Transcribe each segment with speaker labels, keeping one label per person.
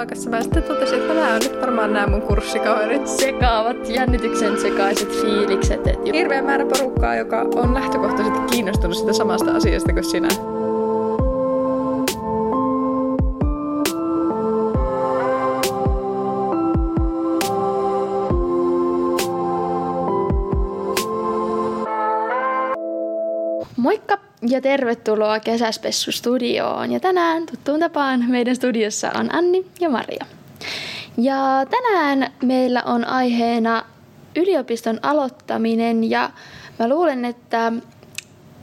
Speaker 1: luokassa. Mä sitten totesin, että nämä on nyt varmaan nämä mun kurssikaverit.
Speaker 2: Sekaavat, jännityksen sekaiset fiilikset. Et
Speaker 1: Hirveä määrä porukkaa, joka on lähtökohtaisesti kiinnostunut sitä samasta asiasta kuin sinä.
Speaker 2: Ja tervetuloa Kesäspessu-studioon. Ja tänään tuttuun tapaan meidän studiossa on Anni ja Maria. Ja tänään meillä on aiheena yliopiston aloittaminen ja mä luulen, että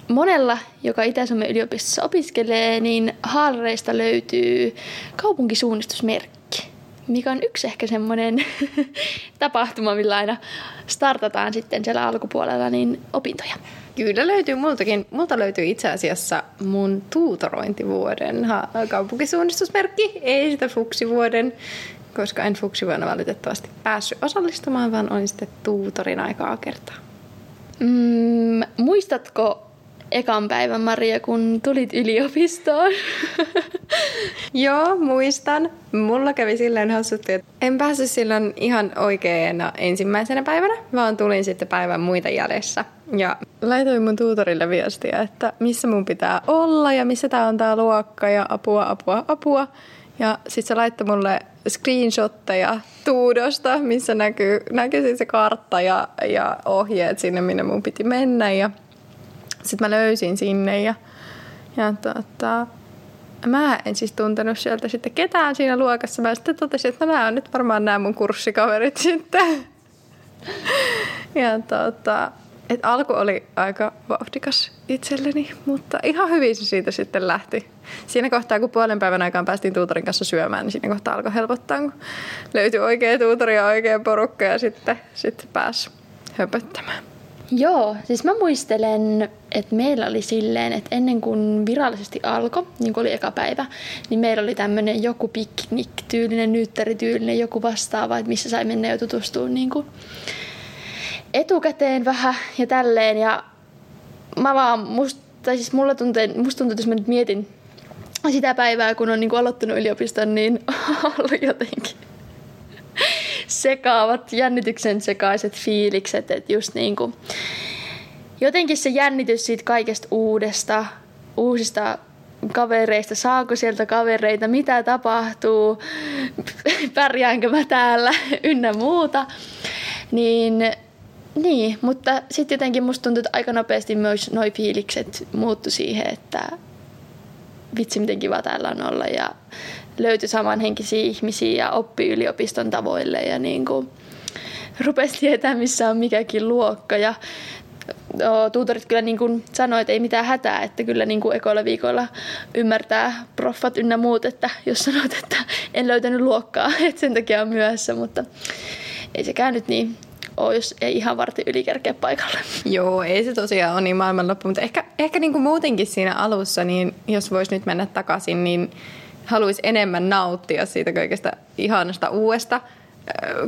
Speaker 2: monella, joka Itä-Suomen yliopistossa opiskelee, niin haalareista löytyy kaupunkisuunnistusmerkki, mikä on yksi ehkä semmoinen tapahtuma, millä aina startataan sitten siellä alkupuolella niin opintoja.
Speaker 1: Kyllä löytyy multakin. Multa löytyy itse asiassa mun tuutorointivuoden kaupunkisuunnistusmerkki, ei sitä fuksivuoden, koska en fuksivuonna valitettavasti päässyt osallistumaan, vaan olin sitten tuutorin aikaa kertaa.
Speaker 2: Mm, muistatko ekan päivän, Maria, kun tulit yliopistoon?
Speaker 1: Joo, muistan. Mulla kävi silleen hassutti, että en päässyt silloin ihan oikeana ensimmäisenä päivänä, vaan tulin sitten päivän muita jäljessä. Ja laitoin mun tuutorille viestiä, että missä mun pitää olla ja missä tää on tää luokka ja apua, apua, apua. Ja sitten se laittoi mulle screenshotteja tuudosta, missä näkyy, näkyy siis se kartta ja, ja ohjeet sinne, minne mun piti mennä. Ja sitten mä löysin sinne ja, ja tota, mä en siis tuntenut sieltä sitten ketään siinä luokassa. Mä sitten totesin, että nämä on nyt varmaan nämä mun kurssikaverit sitten. Ja tota, et alku oli aika vauhdikas itselleni, mutta ihan hyvin se siitä sitten lähti. Siinä kohtaa, kun puolen päivän aikaan päästiin tuutorin kanssa syömään, niin siinä kohtaa alkoi helpottaa, kun löytyi oikea tuutori ja oikea porukka ja sitten, sitten pääsi höpöttämään.
Speaker 2: Joo, siis mä muistelen, että meillä oli silleen, että ennen kuin virallisesti alkoi, niin kuin oli eka päivä, niin meillä oli tämmöinen joku piknik-tyylinen, nyyttärityylinen, joku vastaava, että missä sai mennä jo tutustumaan niin kuin etukäteen vähän ja tälleen. Ja mä vaan, musta, tai siis mulla tuntee, musta tuntuu, että jos mä nyt mietin sitä päivää, kun on niin kuin aloittanut yliopiston, niin ollut jotenkin sekaavat, jännityksen sekaiset fiilikset, että just niin kuin, jotenkin se jännitys siitä kaikesta uudesta, uusista kavereista, saako sieltä kavereita, mitä tapahtuu, pärjäänkö mä täällä, ynnä muuta, niin niin, mutta sitten jotenkin musta tuntuu, että aika nopeasti myös noi fiilikset muuttu siihen, että vitsi miten kiva täällä on olla. Ja löytyi samanhenkisiä ihmisiä ja oppi yliopiston tavoille ja niin kuin rupesi tietää, missä on mikäkin luokka. Ja tuutorit kyllä niin kuin sanoi, että ei mitään hätää, että kyllä niin kuin ekoilla viikoilla ymmärtää proffat ynnä muut, että jos sanot, että en löytänyt luokkaa, että sen takia on myöhässä, mutta ei sekään nyt niin ole, jos ei ihan varti ylikerkeä paikalle.
Speaker 1: Joo, ei se tosiaan ole niin maailmanloppu, mutta ehkä, ehkä niin kuin muutenkin siinä alussa, niin jos voisi nyt mennä takaisin, niin haluaisi enemmän nauttia siitä kaikesta ihanasta uudesta,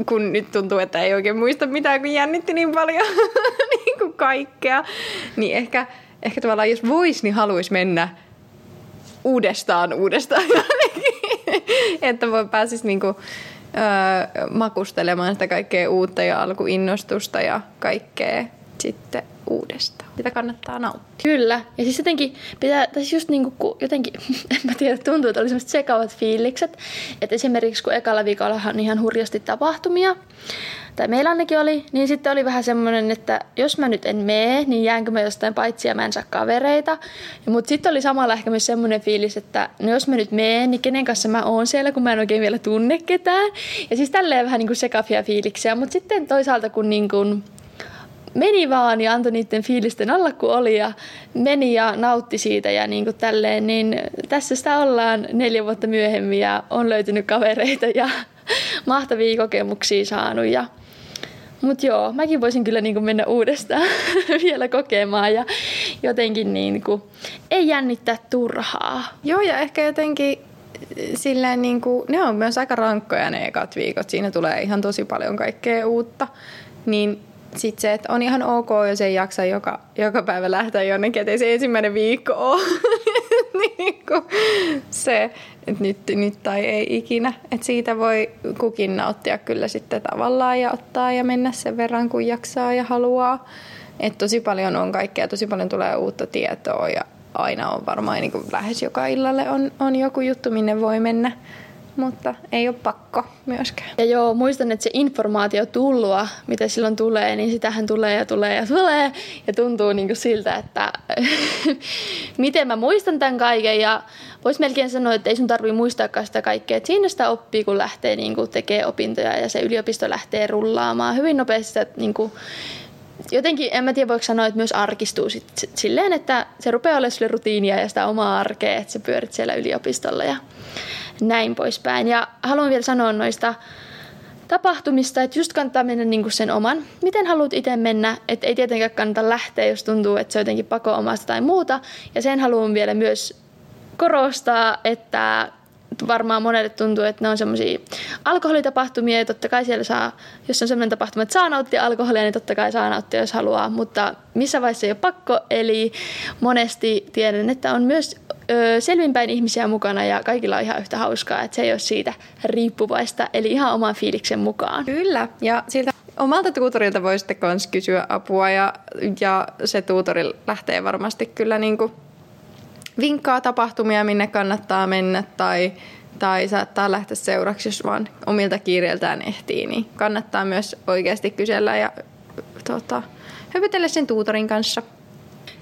Speaker 1: kun nyt tuntuu, että ei oikein muista mitään, kun jännitti niin paljon niin kaikkea. Niin ehkä, ehkä tavallaan, jos voisi, niin haluaisi mennä uudestaan uudestaan että voi pääsisi niin kuin, öö, makustelemaan sitä kaikkea uutta ja alkuinnostusta ja kaikkea sitten uudestaan. Mitä kannattaa nauttia.
Speaker 2: Kyllä. Ja siis jotenkin pitää, tai siis just niin kuin jotenkin, en mä tiedä, tuntuu, että oli semmoiset sekavat fiilikset. Että esimerkiksi kun ekalla viikolla on ihan hurjasti tapahtumia, tai meillä ainakin oli, niin sitten oli vähän semmoinen, että jos mä nyt en mene, niin jäänkö mä jostain paitsi ja mä en saa kavereita. Mutta sitten oli samalla ehkä myös semmoinen fiilis, että no jos mä nyt menen, niin kenen kanssa mä oon siellä, kun mä en oikein vielä tunne ketään. Ja siis tälleen vähän niin kuin sekavia fiiliksiä, mutta sitten toisaalta kun niin kuin meni vaan ja antoi niiden fiilisten olla kuin oli ja meni ja nautti siitä ja niin kuin tälleen, niin tässä sitä ollaan neljä vuotta myöhemmin ja on löytynyt kavereita ja mahtavia kokemuksia saanut ja mutta joo, mäkin voisin kyllä niin kuin mennä uudestaan vielä kokemaan ja jotenkin niin kuin, ei jännittää turhaa.
Speaker 1: Joo, ja ehkä jotenkin silleen niin kuin, ne on myös aika rankkoja ne ekat viikot. Siinä tulee ihan tosi paljon kaikkea uutta. Niin sitten se, että on ihan ok, jos ei jaksa joka, joka päivä lähteä jonnekin, ettei se ensimmäinen viikko ole niin kuin se, että nyt, nyt tai ei ikinä. Että siitä voi kukin nauttia kyllä sitten tavallaan ja ottaa ja mennä sen verran, kun jaksaa ja haluaa. Että tosi paljon on kaikkea, tosi paljon tulee uutta tietoa ja aina on varmaan niin kuin lähes joka illalle on, on joku juttu, minne voi mennä mutta ei ole pakko myöskään.
Speaker 2: Ja joo, muistan, että se informaatio tullua, mitä silloin tulee, niin sitähän tulee ja tulee ja tulee. Ja tuntuu niin kuin siltä, että miten mä muistan tämän kaiken. Ja vois melkein sanoa, että ei sun tarvitse muistaakaan sitä kaikkea. Että siinä sitä oppii, kun lähtee niin kuin tekee opintoja ja se yliopisto lähtee rullaamaan hyvin nopeasti sitä niin kuin jotenkin, en mä tiedä voiko sanoa, että myös arkistuu sit, silleen, että se rupeaa olemaan sulle rutiinia ja sitä omaa arkea, että sä pyörit siellä yliopistolla ja näin poispäin. Ja haluan vielä sanoa noista tapahtumista, että just kannattaa mennä niin sen oman, miten haluat itse mennä, että ei tietenkään kannata lähteä, jos tuntuu, että se on jotenkin pako omasta tai muuta. Ja sen haluan vielä myös korostaa, että varmaan monelle tuntuu, että ne on semmoisia alkoholitapahtumia ja totta kai siellä saa, jos on semmoinen tapahtuma, että saa nauttia alkoholia, niin totta kai saa nauttia, jos haluaa, mutta missä vaiheessa ei ole pakko, eli monesti tiedän, että on myös ö, selvinpäin ihmisiä mukana ja kaikilla on ihan yhtä hauskaa, että se ei ole siitä riippuvaista, eli ihan oman fiiliksen mukaan.
Speaker 1: Kyllä, ja siltä omalta tuutorilta voi sitten myös kysyä apua ja, ja se tuutori lähtee varmasti kyllä niin kuin vinkkaa tapahtumia, minne kannattaa mennä tai, tai saattaa lähteä seuraksi, jos vaan omilta kiireiltään ehtii, niin kannattaa myös oikeasti kysellä ja tota, höpytellä sen tuutorin kanssa.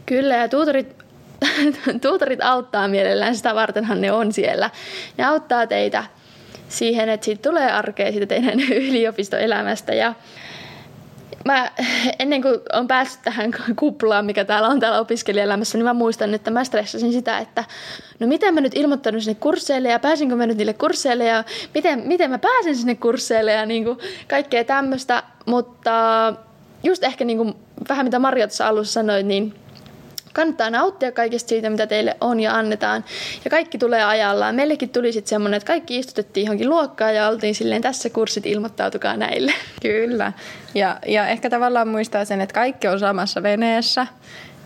Speaker 2: Kyllä, ja tuutorit, tuutorit auttaa mielellään, sitä vartenhan ne on siellä. Ne auttaa teitä siihen, että siitä tulee arkea siitä teidän yliopistoelämästä ja mä ennen kuin on päässyt tähän kuplaan, mikä täällä on täällä opiskelijaelämässä, niin mä muistan, että mä stressasin sitä, että no miten mä nyt ilmoittanut sinne kursseille ja pääsinkö mä nyt niille kursseille ja miten, miten mä pääsen sinne kursseille ja niin kuin kaikkea tämmöistä. Mutta just ehkä niin kuin vähän mitä Marja tuossa alussa sanoi, niin kannattaa nauttia kaikesta siitä, mitä teille on ja annetaan. Ja kaikki tulee ajallaan. Meillekin tuli sitten semmoinen, että kaikki istutettiin johonkin luokkaan ja oltiin silleen, tässä kurssit ilmoittautukaa näille.
Speaker 1: Kyllä. Ja, ja ehkä tavallaan muistaa sen, että kaikki on samassa veneessä.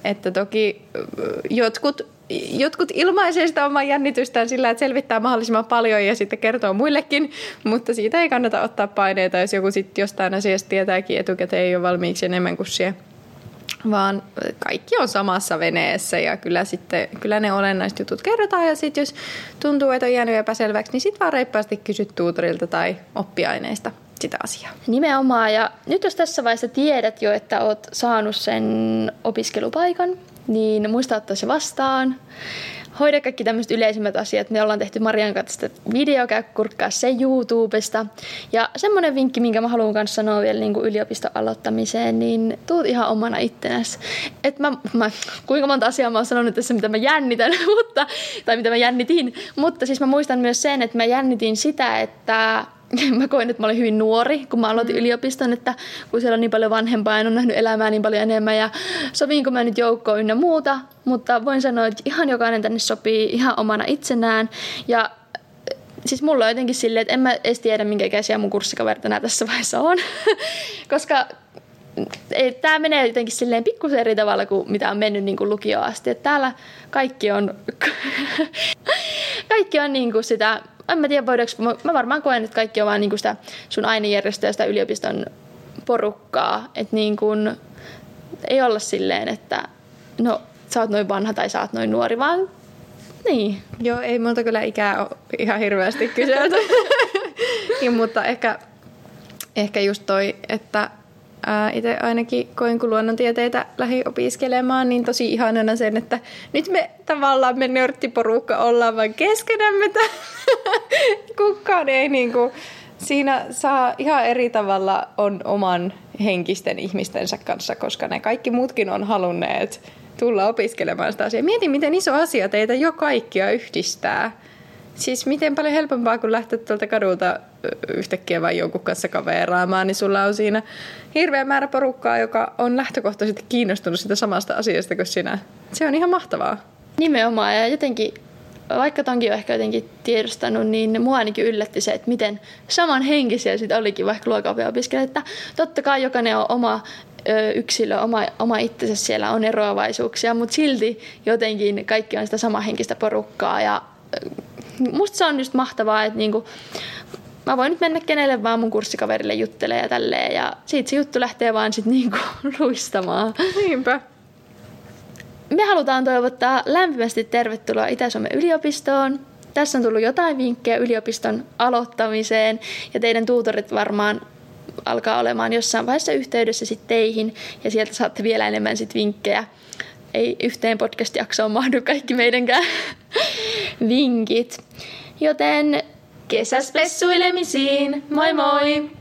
Speaker 1: Että toki jotkut jotkut ilmaisee sitä omaa jännitystään sillä, että selvittää mahdollisimman paljon ja sitten kertoo muillekin, mutta siitä ei kannata ottaa paineita, jos joku sitten jostain asiasta tietääkin etukäteen ei ole valmiiksi enemmän kuin siihen vaan kaikki on samassa veneessä ja kyllä, sitten, kyllä ne olennaiset jutut kerrotaan. Ja sitten jos tuntuu, että on jäänyt epäselväksi, niin sitten vaan reippaasti kysyt tuutorilta tai oppiaineista sitä asiaa.
Speaker 2: Nimenomaan. Ja nyt jos tässä vaiheessa tiedät jo, että oot saanut sen opiskelupaikan, niin muista ottaa se vastaan hoida kaikki tämmöiset yleisimmät asiat. Me ollaan tehty Marian kanssa video, käy kurkkaa se YouTubesta. Ja semmoinen vinkki, minkä mä haluan kanssa sanoa vielä niin kuin yliopiston aloittamiseen, niin tuut ihan omana ittenäs. Et mä, mä, kuinka monta asiaa mä oon sanonut tässä, mitä mä jännitän, mutta, tai mitä mä jännitin. Mutta siis mä muistan myös sen, että mä jännitin sitä, että mä koin, että mä olin hyvin nuori, kun mä aloitin mm. yliopiston, että kun siellä on niin paljon vanhempaa ja on nähnyt elämää niin paljon enemmän ja soviinko mä nyt joukkoon ynnä muuta, mutta voin sanoa, että ihan jokainen tänne sopii ihan omana itsenään ja siis mulla on jotenkin silleen, että en mä edes tiedä, minkä ikäisiä mun kurssikaverit enää tässä vaiheessa on, koska tämä menee jotenkin silleen pikkusen eri tavalla kuin mitä on mennyt niin kuin lukioon asti. Että täällä kaikki on, kaikki on niin kuin sitä en mä tiedä voidaanko, mä, mä varmaan koen, että kaikki on vaan niinku sitä sun ainejärjestöä sitä yliopiston porukkaa, että niin kuin, ei olla silleen, että no sä oot noin vanha tai sä oot noin nuori, vaan niin.
Speaker 1: Joo, ei multa kyllä ikää ole ihan hirveästi kyselty. ja, mutta ehkä, ehkä just toi, että itse ainakin koin, kun luonnontieteitä lähi opiskelemaan, niin tosi ihanana sen, että nyt me tavallaan me nörttiporukka ollaan vain keskenämme. Kukaan ei niin kuin, siinä saa ihan eri tavalla on oman henkisten ihmistensä kanssa, koska ne kaikki muutkin on halunneet tulla opiskelemaan sitä asiaa. Mietin, miten iso asia teitä jo kaikkia yhdistää. Siis miten paljon helpompaa, kun lähtee tuolta kadulta yhtäkkiä vain jonkun kanssa kaveraamaan, niin sulla on siinä hirveä määrä porukkaa, joka on lähtökohtaisesti kiinnostunut sitä samasta asiasta kuin sinä. Se on ihan mahtavaa.
Speaker 2: Nimenomaan ja jotenkin vaikka tonkin on ehkä jotenkin tiedostanut, niin mua ainakin yllätti se, että miten samanhenkisiä sitten olikin vaikka luokanopeopiskelijat. Että totta kai jokainen on oma yksilö, oma, oma itsensä siellä on eroavaisuuksia, mutta silti jotenkin kaikki on sitä samahenkistä porukkaa ja musta se on just mahtavaa, että niinku, mä voin nyt mennä kenelle vaan mun kurssikaverille juttelee ja tälleen ja siitä se juttu lähtee vaan sit niinku luistamaan.
Speaker 1: Niinpä.
Speaker 2: Me halutaan toivottaa lämpimästi tervetuloa Itä-Suomen yliopistoon. Tässä on tullut jotain vinkkejä yliopiston aloittamiseen ja teidän tuutorit varmaan alkaa olemaan jossain vaiheessa yhteydessä sitten teihin ja sieltä saatte vielä enemmän sit vinkkejä. Ei yhteen podcast-jaksoon mahdu kaikki meidänkään vinkit. Joten kesäspessuilemisiin. Moi moi!